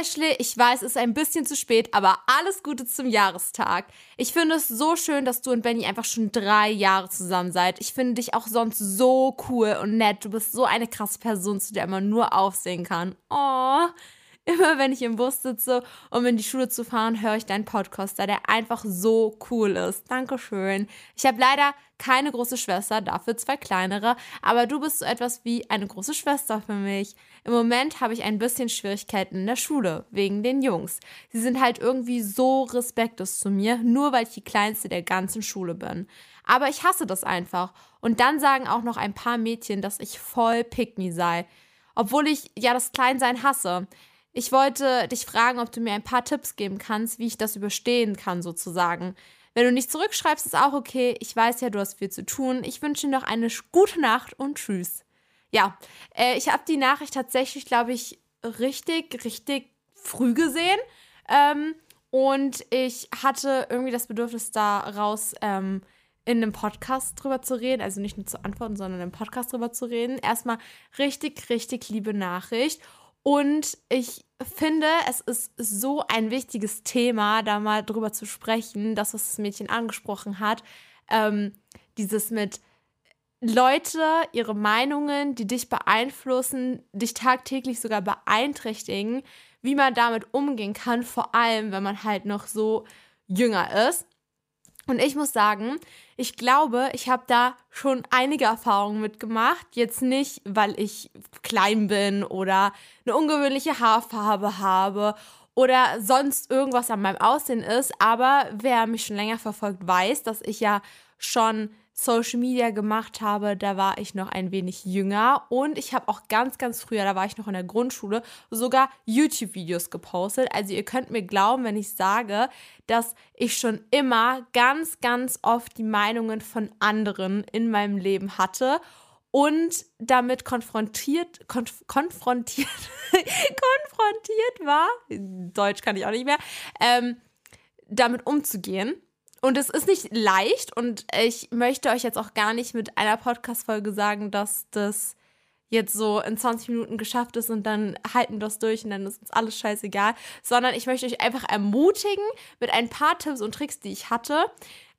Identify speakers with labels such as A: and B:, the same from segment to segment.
A: Ashley, ich weiß, es ist ein bisschen zu spät, aber alles Gute zum Jahrestag. Ich finde es so schön, dass du und Benny einfach schon drei Jahre zusammen seid. Ich finde dich auch sonst so cool und nett. Du bist so eine krasse Person, zu der man nur aufsehen kann. Oh. Immer wenn ich im Bus sitze, um in die Schule zu fahren, höre ich deinen Podcaster, der einfach so cool ist. Dankeschön. Ich habe leider keine große Schwester, dafür zwei kleinere, aber du bist so etwas wie eine große Schwester für mich. Im Moment habe ich ein bisschen Schwierigkeiten in der Schule, wegen den Jungs. Sie sind halt irgendwie so respektlos zu mir, nur weil ich die kleinste der ganzen Schule bin. Aber ich hasse das einfach. Und dann sagen auch noch ein paar Mädchen, dass ich voll me sei. Obwohl ich ja das Kleinsein hasse. Ich wollte dich fragen, ob du mir ein paar Tipps geben kannst, wie ich das überstehen kann, sozusagen. Wenn du nicht zurückschreibst, ist auch okay. Ich weiß ja, du hast viel zu tun. Ich wünsche dir noch eine gute Nacht und tschüss. Ja, äh, ich habe die Nachricht tatsächlich, glaube ich, richtig, richtig früh gesehen. Ähm, und ich hatte irgendwie das Bedürfnis daraus, ähm, in einem Podcast drüber zu reden, also nicht nur zu antworten, sondern im Podcast drüber zu reden. Erstmal richtig, richtig liebe Nachricht. Und ich finde, es ist so ein wichtiges Thema, da mal drüber zu sprechen, das, was das Mädchen angesprochen hat. Ähm, dieses mit Leute, ihre Meinungen, die dich beeinflussen, dich tagtäglich sogar beeinträchtigen, wie man damit umgehen kann, vor allem, wenn man halt noch so jünger ist. Und ich muss sagen, ich glaube, ich habe da schon einige Erfahrungen mitgemacht. Jetzt nicht, weil ich klein bin oder eine ungewöhnliche Haarfarbe habe oder sonst irgendwas an meinem Aussehen ist. Aber wer mich schon länger verfolgt, weiß, dass ich ja schon Social Media gemacht habe, da war ich noch ein wenig jünger und ich habe auch ganz, ganz früher, da war ich noch in der Grundschule, sogar YouTube-Videos gepostet. Also ihr könnt mir glauben, wenn ich sage, dass ich schon immer ganz, ganz oft die Meinungen von anderen in meinem Leben hatte und damit konfrontiert, konf konfrontiert, konfrontiert war, Deutsch kann ich auch nicht mehr, ähm, damit umzugehen. Und es ist nicht leicht und ich möchte euch jetzt auch gar nicht mit einer Podcast-Folge sagen, dass das jetzt so in 20 Minuten geschafft ist und dann halten wir das durch und dann ist uns alles scheißegal, sondern ich möchte euch einfach ermutigen mit ein paar Tipps und Tricks, die ich hatte,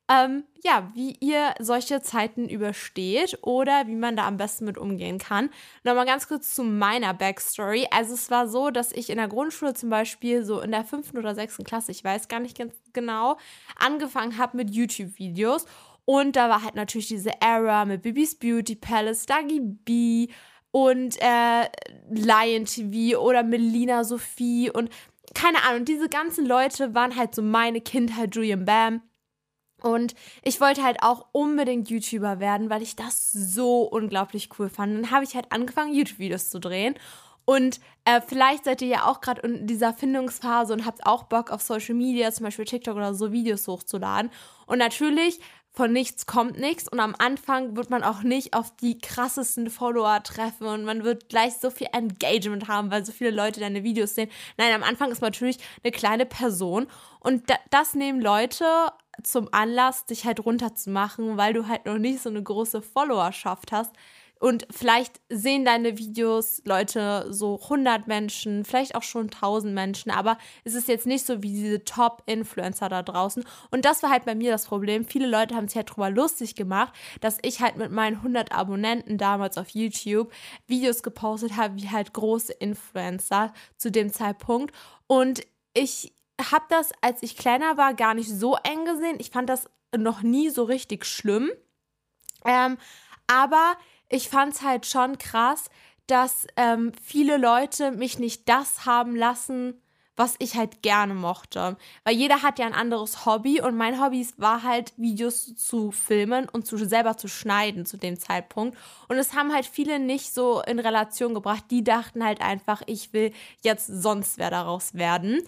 A: ähm, ja, wie ihr solche Zeiten übersteht oder wie man da am besten mit umgehen kann. Nochmal ganz kurz zu meiner Backstory. Also es war so, dass ich in der Grundschule zum Beispiel so in der fünften oder sechsten Klasse, ich weiß gar nicht ganz genau, angefangen habe mit YouTube-Videos. Und da war halt natürlich diese Era mit Bibis Beauty Palace, Dagi B und äh, Lion TV oder Melina Sophie und keine Ahnung, diese ganzen Leute waren halt so meine Kindheit, Julian Bam. Und ich wollte halt auch unbedingt YouTuber werden, weil ich das so unglaublich cool fand. Dann habe ich halt angefangen, YouTube-Videos zu drehen. Und äh, vielleicht seid ihr ja auch gerade in dieser Findungsphase und habt auch Bock auf Social Media, zum Beispiel TikTok oder so, Videos hochzuladen. Und natürlich, von nichts kommt nichts. Und am Anfang wird man auch nicht auf die krassesten Follower treffen und man wird gleich so viel Engagement haben, weil so viele Leute deine Videos sehen. Nein, am Anfang ist man natürlich eine kleine Person. Und das nehmen Leute zum Anlass, dich halt runterzumachen, weil du halt noch nicht so eine große Followerschaft hast. Und vielleicht sehen deine Videos Leute so 100 Menschen, vielleicht auch schon 1000 Menschen, aber es ist jetzt nicht so wie diese Top-Influencer da draußen. Und das war halt bei mir das Problem. Viele Leute haben sich halt drüber lustig gemacht, dass ich halt mit meinen 100 Abonnenten damals auf YouTube Videos gepostet habe, wie halt große Influencer zu dem Zeitpunkt. Und ich habe das, als ich kleiner war, gar nicht so eng gesehen. Ich fand das noch nie so richtig schlimm. Ähm, aber ich fand es halt schon krass, dass ähm, viele Leute mich nicht das haben lassen, was ich halt gerne mochte. Weil jeder hat ja ein anderes Hobby und mein Hobby war halt, Videos zu filmen und zu, selber zu schneiden zu dem Zeitpunkt. Und es haben halt viele nicht so in Relation gebracht. Die dachten halt einfach, ich will jetzt sonst wer daraus werden.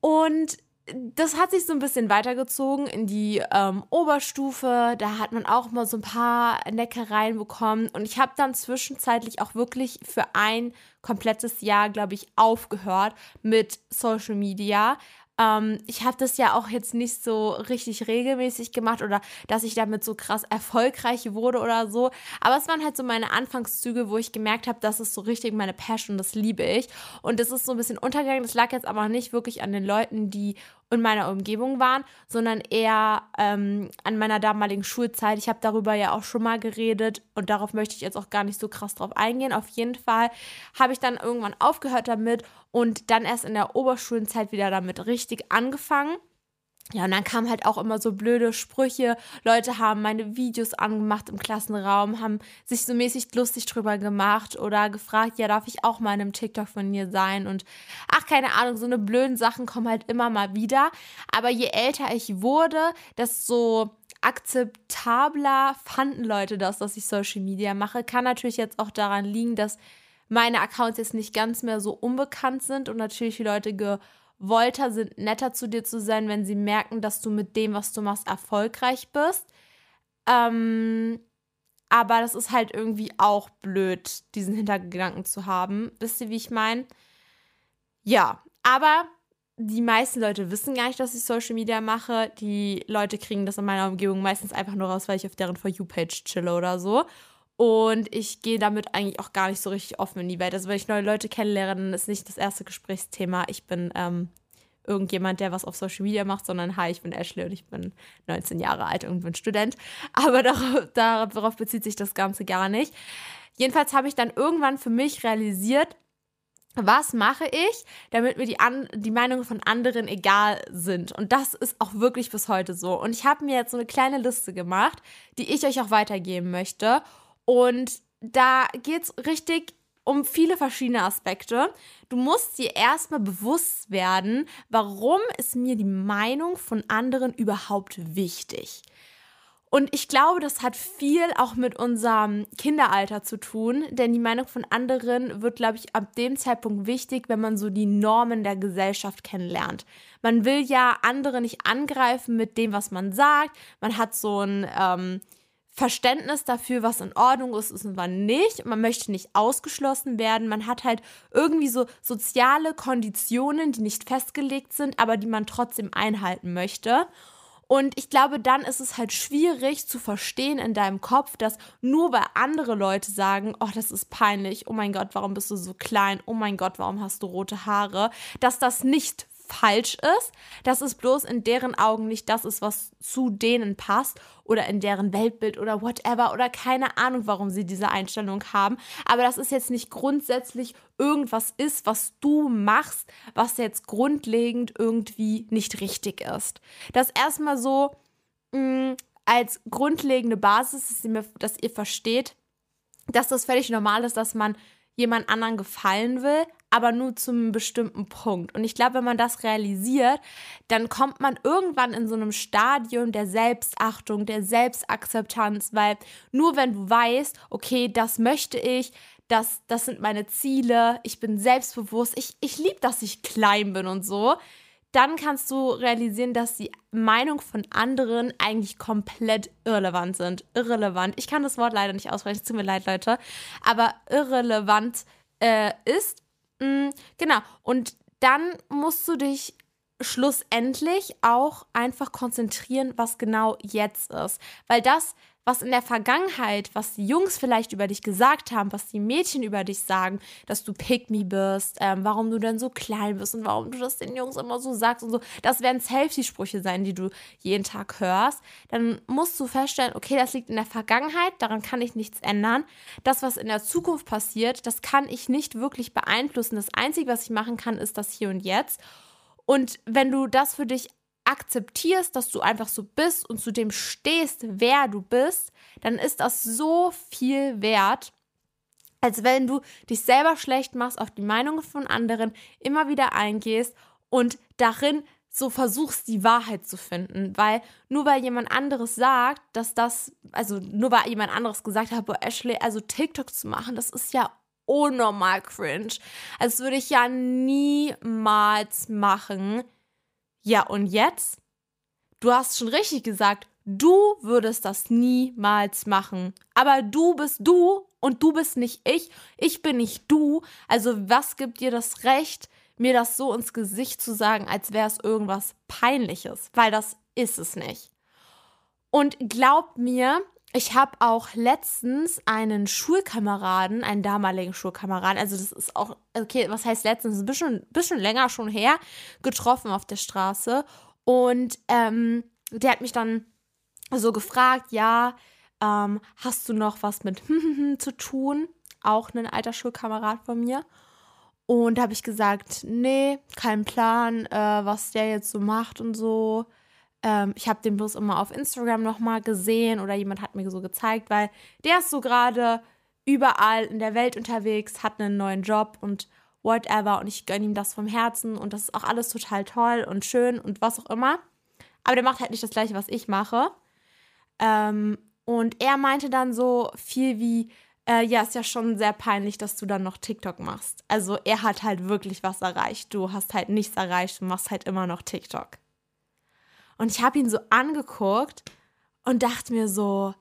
A: Und das hat sich so ein bisschen weitergezogen in die ähm, Oberstufe. Da hat man auch mal so ein paar Neckereien bekommen. Und ich habe dann zwischenzeitlich auch wirklich für ein komplettes Jahr, glaube ich, aufgehört mit Social Media. Ähm, ich habe das ja auch jetzt nicht so richtig regelmäßig gemacht oder dass ich damit so krass erfolgreich wurde oder so. Aber es waren halt so meine Anfangszüge, wo ich gemerkt habe, das ist so richtig meine Passion, das liebe ich. Und das ist so ein bisschen untergegangen. Das lag jetzt aber nicht wirklich an den Leuten, die in meiner Umgebung waren, sondern eher ähm, an meiner damaligen Schulzeit. Ich habe darüber ja auch schon mal geredet und darauf möchte ich jetzt auch gar nicht so krass drauf eingehen. Auf jeden Fall habe ich dann irgendwann aufgehört damit und dann erst in der Oberschulenzeit wieder damit richtig angefangen. Ja, und dann kamen halt auch immer so blöde Sprüche. Leute haben meine Videos angemacht im Klassenraum, haben sich so mäßig lustig drüber gemacht oder gefragt, ja, darf ich auch mal in einem TikTok von dir sein? Und ach, keine Ahnung, so eine blöden Sachen kommen halt immer mal wieder. Aber je älter ich wurde, desto akzeptabler fanden Leute das, dass ich Social Media mache. Kann natürlich jetzt auch daran liegen, dass meine Accounts jetzt nicht ganz mehr so unbekannt sind und natürlich die Leute ge wollter sind, netter zu dir zu sein, wenn sie merken, dass du mit dem, was du machst, erfolgreich bist. Ähm, aber das ist halt irgendwie auch blöd, diesen Hintergedanken zu haben. Wisst ihr, wie ich meine? Ja, aber die meisten Leute wissen gar nicht, dass ich Social Media mache. Die Leute kriegen das in meiner Umgebung meistens einfach nur raus, weil ich auf deren For You-Page chille oder so. Und ich gehe damit eigentlich auch gar nicht so richtig offen in die Welt. Also wenn ich neue Leute kennenlerne, dann ist nicht das erste Gesprächsthema, ich bin ähm, irgendjemand, der was auf Social Media macht, sondern hi, ich bin Ashley und ich bin 19 Jahre alt und bin Student. Aber darauf, darauf bezieht sich das Ganze gar nicht. Jedenfalls habe ich dann irgendwann für mich realisiert, was mache ich, damit mir die, An die Meinungen von anderen egal sind. Und das ist auch wirklich bis heute so. Und ich habe mir jetzt so eine kleine Liste gemacht, die ich euch auch weitergeben möchte. Und da geht es richtig um viele verschiedene Aspekte. Du musst dir erstmal bewusst werden, warum ist mir die Meinung von anderen überhaupt wichtig. Und ich glaube, das hat viel auch mit unserem Kinderalter zu tun, denn die Meinung von anderen wird, glaube ich, ab dem Zeitpunkt wichtig, wenn man so die Normen der Gesellschaft kennenlernt. Man will ja andere nicht angreifen mit dem, was man sagt. Man hat so ein ähm, Verständnis dafür, was in Ordnung ist, ist und wann nicht. Man möchte nicht ausgeschlossen werden. Man hat halt irgendwie so soziale Konditionen, die nicht festgelegt sind, aber die man trotzdem einhalten möchte. Und ich glaube, dann ist es halt schwierig zu verstehen in deinem Kopf, dass nur weil andere Leute sagen, oh, das ist peinlich, oh mein Gott, warum bist du so klein, oh mein Gott, warum hast du rote Haare, dass das nicht falsch ist, dass es bloß in deren Augen nicht das ist, was zu denen passt oder in deren Weltbild oder whatever oder keine Ahnung, warum sie diese Einstellung haben. Aber das ist jetzt nicht grundsätzlich irgendwas ist, was du machst, was jetzt grundlegend irgendwie nicht richtig ist. Das erstmal so mh, mm, als grundlegende Basis, dass ihr, dass ihr versteht, dass das völlig normal ist, dass man jemand anderen gefallen will, aber nur zu einem bestimmten Punkt. Und ich glaube, wenn man das realisiert, dann kommt man irgendwann in so einem Stadium der Selbstachtung, der Selbstakzeptanz, weil nur wenn du weißt, okay, das möchte ich, das, das sind meine Ziele, ich bin selbstbewusst, ich, ich liebe, dass ich klein bin und so, dann kannst du realisieren, dass die Meinung von anderen eigentlich komplett irrelevant sind. Irrelevant. Ich kann das Wort leider nicht aussprechen, es tut mir leid, Leute. Aber irrelevant äh, ist, Mm, genau. Und dann musst du dich schlussendlich auch einfach konzentrieren, was genau jetzt ist. Weil das, was in der Vergangenheit, was die Jungs vielleicht über dich gesagt haben, was die Mädchen über dich sagen, dass du pick me bist, ähm, warum du denn so klein bist und warum du das den Jungs immer so sagst und so, das werden Selfie-Sprüche sein, die du jeden Tag hörst. Dann musst du feststellen, okay, das liegt in der Vergangenheit, daran kann ich nichts ändern. Das, was in der Zukunft passiert, das kann ich nicht wirklich beeinflussen. Das Einzige, was ich machen kann, ist das hier und jetzt. Und wenn du das für dich akzeptierst, dass du einfach so bist und zu dem stehst, wer du bist, dann ist das so viel wert, als wenn du dich selber schlecht machst, auf die Meinungen von anderen immer wieder eingehst und darin so versuchst, die Wahrheit zu finden. Weil nur weil jemand anderes sagt, dass das, also nur weil jemand anderes gesagt hat, boah, Ashley, also TikTok zu machen, das ist ja unnormal cringe. Also das würde ich ja niemals machen. Ja, und jetzt? Du hast schon richtig gesagt, du würdest das niemals machen. Aber du bist du und du bist nicht ich. Ich bin nicht du. Also was gibt dir das Recht, mir das so ins Gesicht zu sagen, als wäre es irgendwas Peinliches, weil das ist es nicht. Und glaubt mir, ich habe auch letztens einen Schulkameraden, einen damaligen Schulkameraden, also das ist auch, okay, was heißt letztens, ein bisschen, bisschen länger schon her, getroffen auf der Straße. Und ähm, der hat mich dann so gefragt, ja, ähm, hast du noch was mit zu tun? Auch ein alter Schulkamerad von mir. Und da habe ich gesagt, nee, kein Plan, äh, was der jetzt so macht und so. Ähm, ich habe den bloß immer auf Instagram nochmal gesehen oder jemand hat mir so gezeigt, weil der ist so gerade überall in der Welt unterwegs, hat einen neuen Job und whatever und ich gönne ihm das vom Herzen und das ist auch alles total toll und schön und was auch immer. Aber der macht halt nicht das gleiche, was ich mache. Ähm, und er meinte dann so viel wie, äh, ja, ist ja schon sehr peinlich, dass du dann noch TikTok machst. Also er hat halt wirklich was erreicht. Du hast halt nichts erreicht, du machst halt immer noch TikTok. Und ich habe ihn so angeguckt und dachte mir so,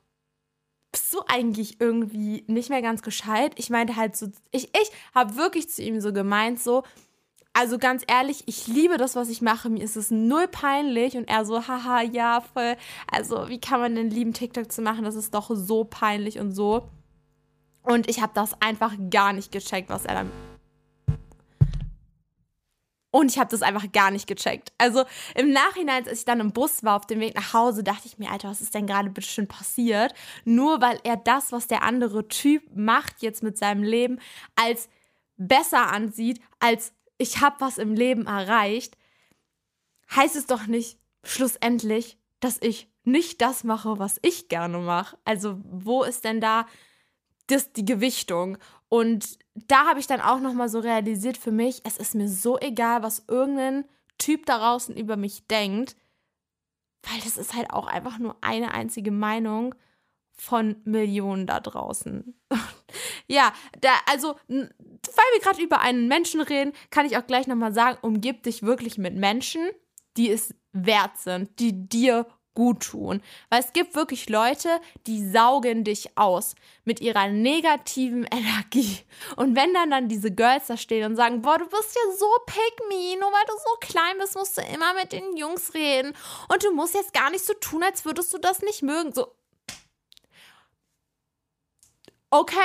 A: bist du eigentlich irgendwie nicht mehr ganz gescheit? Ich meinte halt so, ich, ich habe wirklich zu ihm so gemeint, so, also ganz ehrlich, ich liebe das, was ich mache. Mir ist es null peinlich. Und er so, haha, ja, voll. Also, wie kann man denn lieben, TikTok zu machen? Das ist doch so peinlich und so. Und ich habe das einfach gar nicht gecheckt, was er dann und ich habe das einfach gar nicht gecheckt. Also im Nachhinein, als ich dann im Bus war auf dem Weg nach Hause, dachte ich mir, Alter, was ist denn gerade bitte schön passiert? Nur weil er das, was der andere Typ macht jetzt mit seinem Leben, als besser ansieht, als ich habe was im Leben erreicht, heißt es doch nicht schlussendlich, dass ich nicht das mache, was ich gerne mache. Also wo ist denn da das, die Gewichtung? Und da habe ich dann auch nochmal so realisiert für mich, es ist mir so egal, was irgendein Typ da draußen über mich denkt, weil das ist halt auch einfach nur eine einzige Meinung von Millionen da draußen. ja, da, also, weil wir gerade über einen Menschen reden, kann ich auch gleich nochmal sagen, umgib dich wirklich mit Menschen, die es wert sind, die dir gut tun. Weil es gibt wirklich Leute, die saugen dich aus mit ihrer negativen Energie. Und wenn dann dann diese Girls da stehen und sagen, boah, du bist ja so pick me, nur weil du so klein bist, musst du immer mit den Jungs reden. Und du musst jetzt gar nicht so tun, als würdest du das nicht mögen. So. Okay,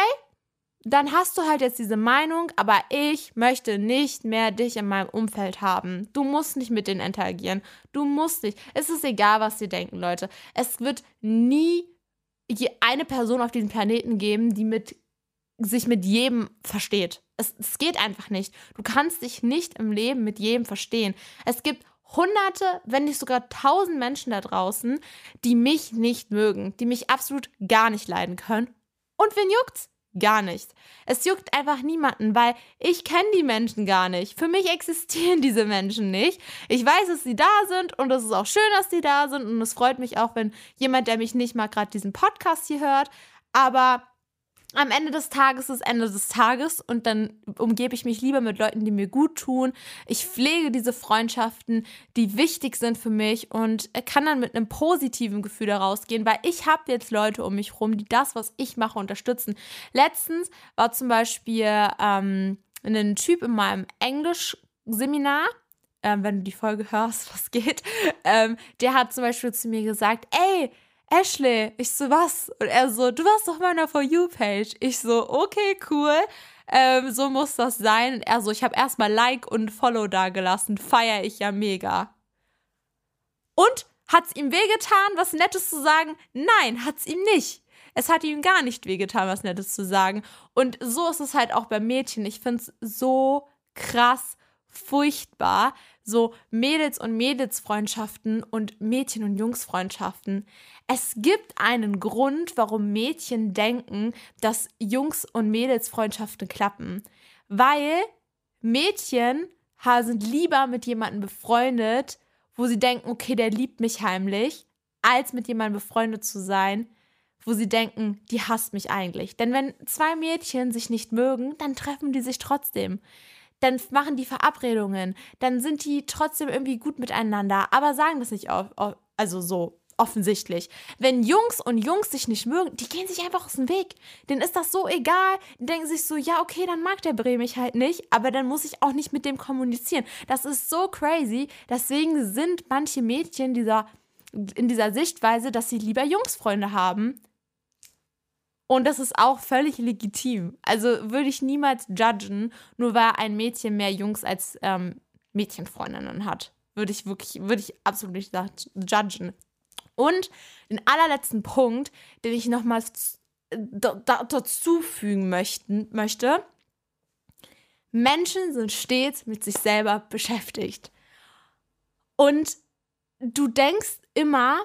A: dann hast du halt jetzt diese Meinung, aber ich möchte nicht mehr dich in meinem Umfeld haben. Du musst nicht mit denen interagieren. Du musst nicht. Es ist egal, was sie denken, Leute. Es wird nie eine Person auf diesem Planeten geben, die mit, sich mit jedem versteht. Es, es geht einfach nicht. Du kannst dich nicht im Leben mit jedem verstehen. Es gibt hunderte, wenn nicht sogar tausend Menschen da draußen, die mich nicht mögen, die mich absolut gar nicht leiden können. Und wen juckt's? Gar nicht. Es juckt einfach niemanden, weil ich kenne die Menschen gar nicht. Für mich existieren diese Menschen nicht. Ich weiß, dass sie da sind und es ist auch schön, dass sie da sind und es freut mich auch, wenn jemand, der mich nicht mal gerade diesen Podcast hier hört, aber am Ende des Tages ist Ende des Tages und dann umgebe ich mich lieber mit Leuten, die mir gut tun. Ich pflege diese Freundschaften, die wichtig sind für mich und kann dann mit einem positiven Gefühl daraus gehen, weil ich habe jetzt Leute um mich herum, die das, was ich mache, unterstützen. Letztens war zum Beispiel ähm, ein Typ in meinem Englisch-Seminar, ähm, wenn du die Folge hörst, was geht, ähm, der hat zum Beispiel zu mir gesagt, ey, Ashley, ich so, was? Und er so, du warst doch meiner For You-Page. Ich so, okay, cool. Ähm, so muss das sein. Und er so, ich habe erstmal Like und Follow da gelassen. Feier ich ja mega. Und hat's ihm wehgetan, was Nettes zu sagen? Nein, hat's ihm nicht. Es hat ihm gar nicht wehgetan, was Nettes zu sagen. Und so ist es halt auch bei Mädchen. Ich find's so krass furchtbar, so Mädels- und Mädelsfreundschaften und Mädchen- und Jungsfreundschaften. Es gibt einen Grund, warum Mädchen denken, dass Jungs- und Mädelsfreundschaften klappen. Weil Mädchen sind lieber mit jemandem befreundet, wo sie denken, okay, der liebt mich heimlich, als mit jemandem befreundet zu sein, wo sie denken, die hasst mich eigentlich. Denn wenn zwei Mädchen sich nicht mögen, dann treffen die sich trotzdem dann machen die Verabredungen, dann sind die trotzdem irgendwie gut miteinander, aber sagen das nicht auf, auf also so offensichtlich. Wenn Jungs und Jungs sich nicht mögen, die gehen sich einfach aus dem Weg. Denen ist das so egal. Die denken sich so, ja, okay, dann mag der Bre mich halt nicht, aber dann muss ich auch nicht mit dem kommunizieren. Das ist so crazy. Deswegen sind manche Mädchen dieser, in dieser Sichtweise, dass sie lieber Jungsfreunde haben. Und das ist auch völlig legitim. Also würde ich niemals judgen, nur weil ein Mädchen mehr Jungs als ähm, Mädchenfreundinnen hat. Würde ich wirklich, würde ich absolut nicht judgen. Und den allerletzten Punkt, den ich nochmals dazu fügen möchten, möchte, Menschen sind stets mit sich selber beschäftigt. Und du denkst immer,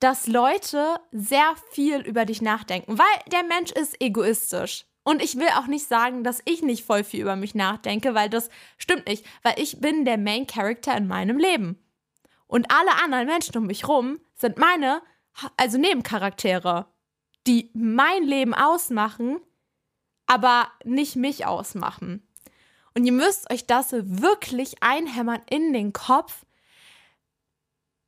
A: dass Leute sehr viel über dich nachdenken, weil der Mensch ist egoistisch. Und ich will auch nicht sagen, dass ich nicht voll viel über mich nachdenke, weil das stimmt nicht, weil ich bin der Main Character in meinem Leben. Und alle anderen Menschen um mich rum sind meine, also Nebencharaktere, die mein Leben ausmachen, aber nicht mich ausmachen. Und ihr müsst euch das wirklich einhämmern in den Kopf,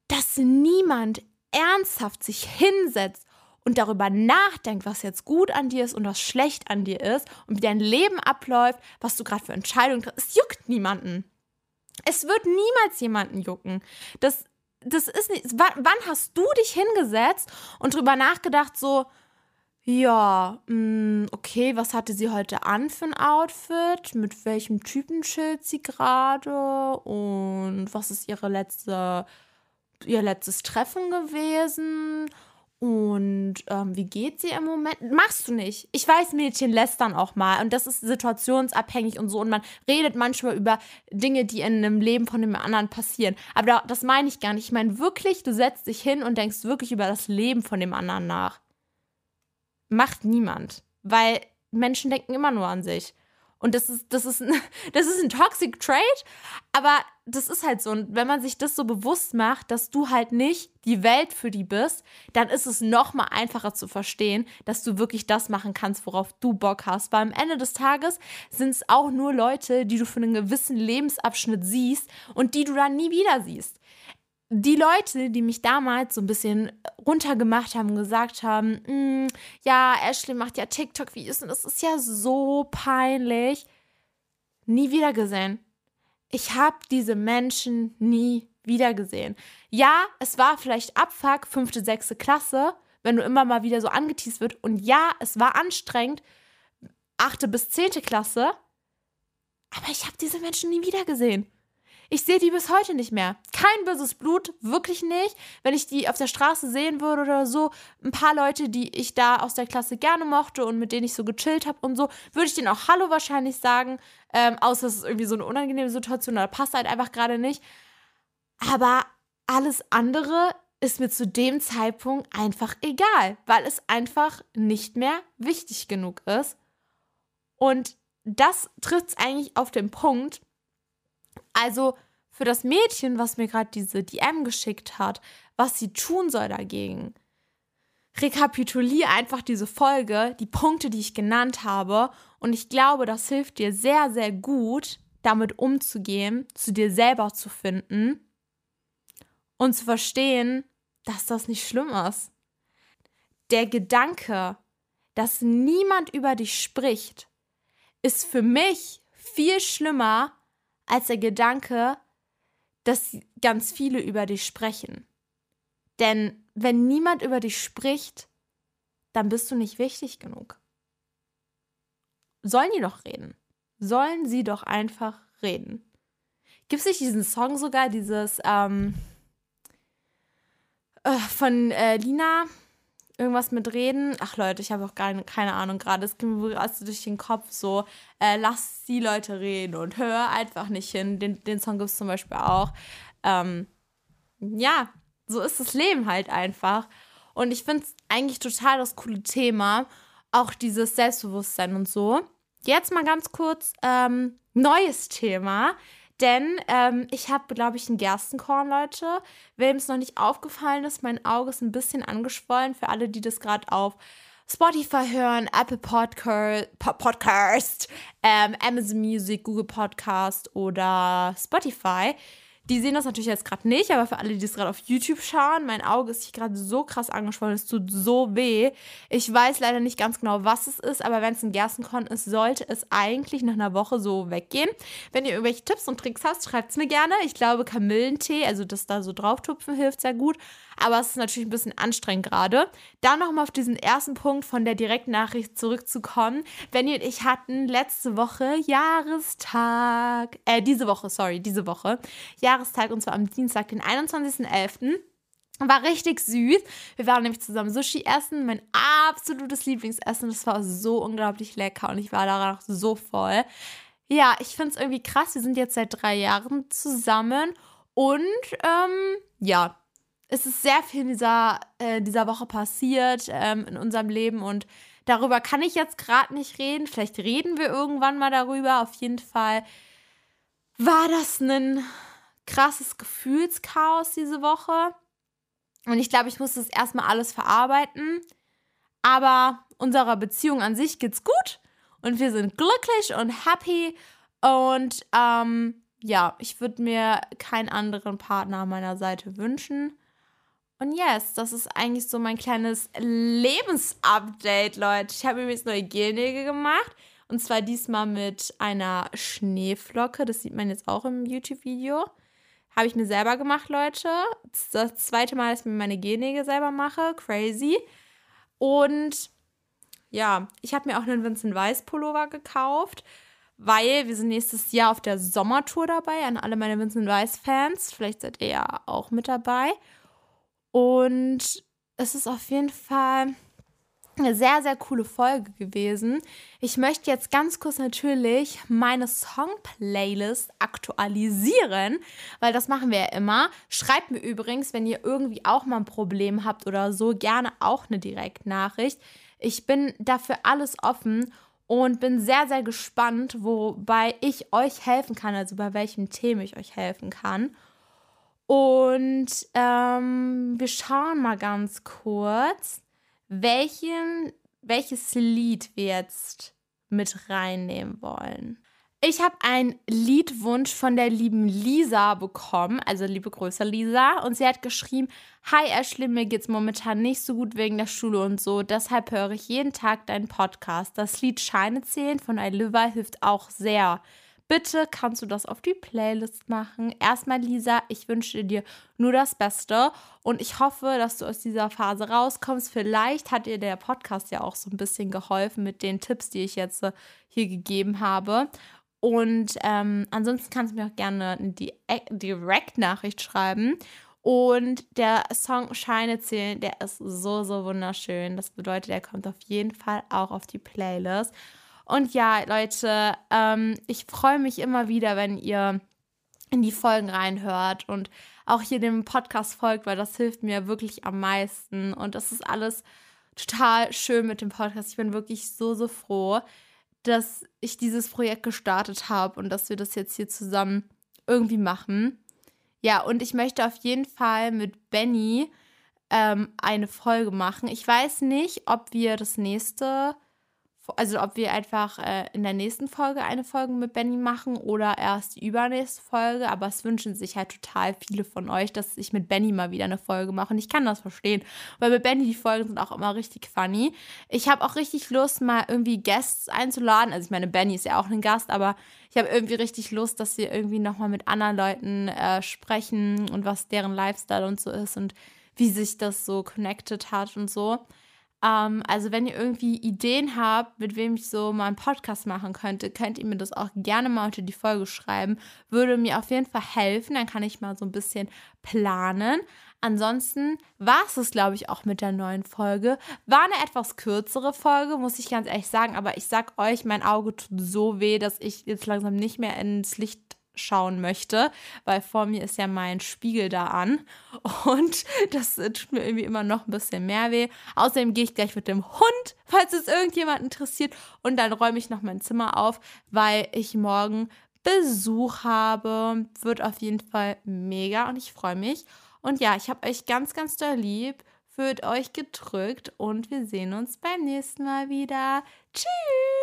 A: dass niemand ernsthaft sich hinsetzt und darüber nachdenkt, was jetzt gut an dir ist und was schlecht an dir ist und wie dein Leben abläuft, was du gerade für Entscheidungen triffst. Es juckt niemanden. Es wird niemals jemanden jucken. Das, das ist nicht. Wann, wann hast du dich hingesetzt und drüber nachgedacht, so, ja, mh, mm, okay, was hatte sie heute an für ein Outfit? Mit welchem Typen chillt sie gerade? Und was ist ihre letzte, ihr letztes Treffen gewesen? Und ähm, wie geht sie im Moment? Machst du nicht. Ich weiß, Mädchen lästern auch mal und das ist situationsabhängig und so. Und man redet manchmal über Dinge, die in einem Leben von dem anderen passieren. Aber das meine ich gar nicht. Ich meine wirklich, du setzt dich hin und denkst wirklich über das Leben von dem anderen nach. Macht niemand. Weil Menschen denken immer nur an sich. Und das ist, das ist, das ist ein Toxic Trait, aber das ist halt so. Und wenn man sich das so bewusst macht, dass du halt nicht die Welt für die bist, dann ist es noch mal einfacher zu verstehen, dass du wirklich das machen kannst, worauf du Bock hast. Weil am Ende des Tages sind es auch nur Leute, die du für einen gewissen Lebensabschnitt siehst und die du dann nie wieder siehst die Leute, die mich damals so ein bisschen runtergemacht haben, gesagt haben, mm, ja, Ashley macht ja TikTok-Videos und das ist ja so peinlich, nie wieder gesehen. Ich habe diese Menschen nie wieder gesehen. Ja, es war vielleicht Abfuck, fünfte, sechste Klasse, wenn du immer mal wieder so angeteased wird. Und ja, es war anstrengend, achte bis zehnte Klasse. Aber ich habe diese Menschen nie wieder gesehen. Ich sehe die bis heute nicht mehr. Kein böses Blut, wirklich nicht. Wenn ich die auf der Straße sehen würde oder so, ein paar Leute, die ich da aus der Klasse gerne mochte und mit denen ich so gechillt habe und so, würde ich denen auch Hallo wahrscheinlich sagen. Ähm, außer es ist irgendwie so eine unangenehme Situation oder passt halt einfach gerade nicht. Aber alles andere ist mir zu dem Zeitpunkt einfach egal, weil es einfach nicht mehr wichtig genug ist. Und das trifft es eigentlich auf den Punkt, also für das Mädchen, was mir gerade diese DM geschickt hat, was sie tun soll dagegen. Rekapituliere einfach diese Folge, die Punkte, die ich genannt habe, und ich glaube, das hilft dir sehr, sehr gut, damit umzugehen, zu dir selber zu finden und zu verstehen, dass das nicht schlimm ist. Der Gedanke, dass niemand über dich spricht, ist für mich viel schlimmer als der Gedanke, dass ganz viele über dich sprechen. Denn wenn niemand über dich spricht, dann bist du nicht wichtig genug. Sollen die doch reden? Sollen sie doch einfach reden? Gibt es nicht diesen Song sogar, dieses ähm, äh, von äh, Lina, irgendwas mit Reden. Ach Leute, ich habe auch gar keine Ahnung gerade. Es ging mir gerade durch den Kopf so, äh, lass die Leute reden und hör einfach nicht hin. Den, den Song gibt es zum Beispiel auch. Ähm, ja, so ist das Leben halt einfach. Und ich finde es eigentlich total das coole Thema. Auch dieses Selbstbewusstsein und so. Jetzt mal ganz kurz ähm, neues Thema. Denn ähm, ich habe, glaube ich, ein Gerstenkorn, Leute. Wem es noch nicht aufgefallen ist, mein Auge ist ein bisschen angeschwollen. Für alle, die das gerade auf Spotify hören, Apple Podcast, Podcast ähm, Amazon Music, Google Podcast oder Spotify. Die sehen das natürlich jetzt gerade nicht, aber für alle, die es gerade auf YouTube schauen, mein Auge ist hier gerade so krass angeschwollen, es tut so weh. Ich weiß leider nicht ganz genau, was es ist, aber wenn es ein Gerstenkorn ist, sollte es eigentlich nach einer Woche so weggehen. Wenn ihr irgendwelche Tipps und Tricks habt, schreibt es mir gerne. Ich glaube, Kamillentee, also das da so drauftupfen, hilft sehr gut. Aber es ist natürlich ein bisschen anstrengend gerade. Dann nochmal auf diesen ersten Punkt von der Direktnachricht zurückzukommen. Benny und ich hatten letzte Woche Jahrestag, äh, diese Woche, sorry, diese Woche, Jahrestag und zwar am Dienstag, den 21.11. War richtig süß. Wir waren nämlich zusammen Sushi essen, mein absolutes Lieblingsessen. Das war so unglaublich lecker und ich war danach so voll. Ja, ich finde es irgendwie krass. Wir sind jetzt seit drei Jahren zusammen und ähm, ja, es ist sehr viel in dieser, äh, dieser Woche passiert ähm, in unserem Leben und darüber kann ich jetzt gerade nicht reden. Vielleicht reden wir irgendwann mal darüber. Auf jeden Fall war das ein krasses Gefühlschaos diese Woche. Und ich glaube, ich muss das erstmal alles verarbeiten. Aber unserer Beziehung an sich geht's gut und wir sind glücklich und happy. Und ähm, ja, ich würde mir keinen anderen Partner an meiner Seite wünschen. Und yes, das ist eigentlich so mein kleines Lebensupdate, Leute. Ich habe jetzt neue Gelnägel gemacht. Und zwar diesmal mit einer Schneeflocke. Das sieht man jetzt auch im YouTube-Video. Habe ich mir selber gemacht, Leute. Das, das zweite Mal, dass ich mir meine Gelnägel selber mache. Crazy. Und ja, ich habe mir auch einen Vincent Weiss Pullover gekauft, weil wir sind nächstes Jahr auf der Sommertour dabei. An alle meine Vincent Weiss Fans. Vielleicht seid ihr ja auch mit dabei. Und es ist auf jeden Fall eine sehr, sehr coole Folge gewesen. Ich möchte jetzt ganz kurz natürlich meine Song-Playlist aktualisieren, weil das machen wir ja immer. Schreibt mir übrigens, wenn ihr irgendwie auch mal ein Problem habt oder so, gerne auch eine Direktnachricht. Ich bin dafür alles offen und bin sehr, sehr gespannt, wobei ich euch helfen kann, also bei welchem Thema ich euch helfen kann. Und ähm, wir schauen mal ganz kurz, welchen, welches Lied wir jetzt mit reinnehmen wollen. Ich habe einen Liedwunsch von der lieben Lisa bekommen, also liebe Grüße Lisa, und sie hat geschrieben: Hi Ashley, mir geht's momentan nicht so gut wegen der Schule und so, deshalb höre ich jeden Tag deinen Podcast. Das Lied Scheine zählen von Oliver hilft auch sehr. Bitte kannst du das auf die Playlist machen. Erstmal, Lisa, ich wünsche dir nur das Beste und ich hoffe, dass du aus dieser Phase rauskommst. Vielleicht hat dir der Podcast ja auch so ein bisschen geholfen mit den Tipps, die ich jetzt äh, hier gegeben habe. Und ähm, ansonsten kannst du mir auch gerne eine Direct-Nachricht schreiben. Und der Song Scheine zählen, der ist so, so wunderschön. Das bedeutet, er kommt auf jeden Fall auch auf die Playlist. Und ja, Leute, ähm, ich freue mich immer wieder, wenn ihr in die Folgen reinhört und auch hier dem Podcast folgt, weil das hilft mir wirklich am meisten. Und das ist alles total schön mit dem Podcast. Ich bin wirklich so, so froh, dass ich dieses Projekt gestartet habe und dass wir das jetzt hier zusammen irgendwie machen. Ja, und ich möchte auf jeden Fall mit Benny ähm, eine Folge machen. Ich weiß nicht, ob wir das nächste also ob wir einfach äh, in der nächsten Folge eine Folge mit Benny machen oder erst die übernächste Folge. Aber es wünschen sich halt total viele von euch, dass ich mit Benny mal wieder eine Folge mache. Und ich kann das verstehen, weil mit Benny die Folgen sind auch immer richtig funny. Ich habe auch richtig Lust, mal irgendwie Guests einzuladen. Also ich meine, Benny ist ja auch ein Gast, aber ich habe irgendwie richtig Lust, dass wir irgendwie nochmal mit anderen Leuten äh, sprechen und was deren Lifestyle und so ist und wie sich das so connected hat und so. Ähm, also wenn ihr irgendwie Ideen habt, mit wem ich so mal einen Podcast machen könnte, könnt ihr mir das auch gerne mal unter die Folge schreiben. Würde mir auf jeden Fall helfen. Dann kann ich mal so ein bisschen planen. Ansonsten war es es, glaube ich, auch mit der neuen Folge. War eine etwas kürzere Folge, muss ich ganz ehrlich sagen. Aber ich sag euch, mein Auge tut so weh, dass ich jetzt langsam nicht mehr ins Licht schauen möchte, weil vor mir ist ja mein Spiegel da an und das tut mir irgendwie immer noch ein bisschen mehr weh. Außerdem gehe ich gleich mit dem Hund, falls es irgendjemand interessiert und dann räume ich noch mein Zimmer auf, weil ich morgen Besuch habe. Wird auf jeden Fall mega und ich freue mich. Und ja, ich habe euch ganz, ganz doll lieb, fühlt euch gedrückt und wir sehen uns beim nächsten Mal wieder. Tschüss!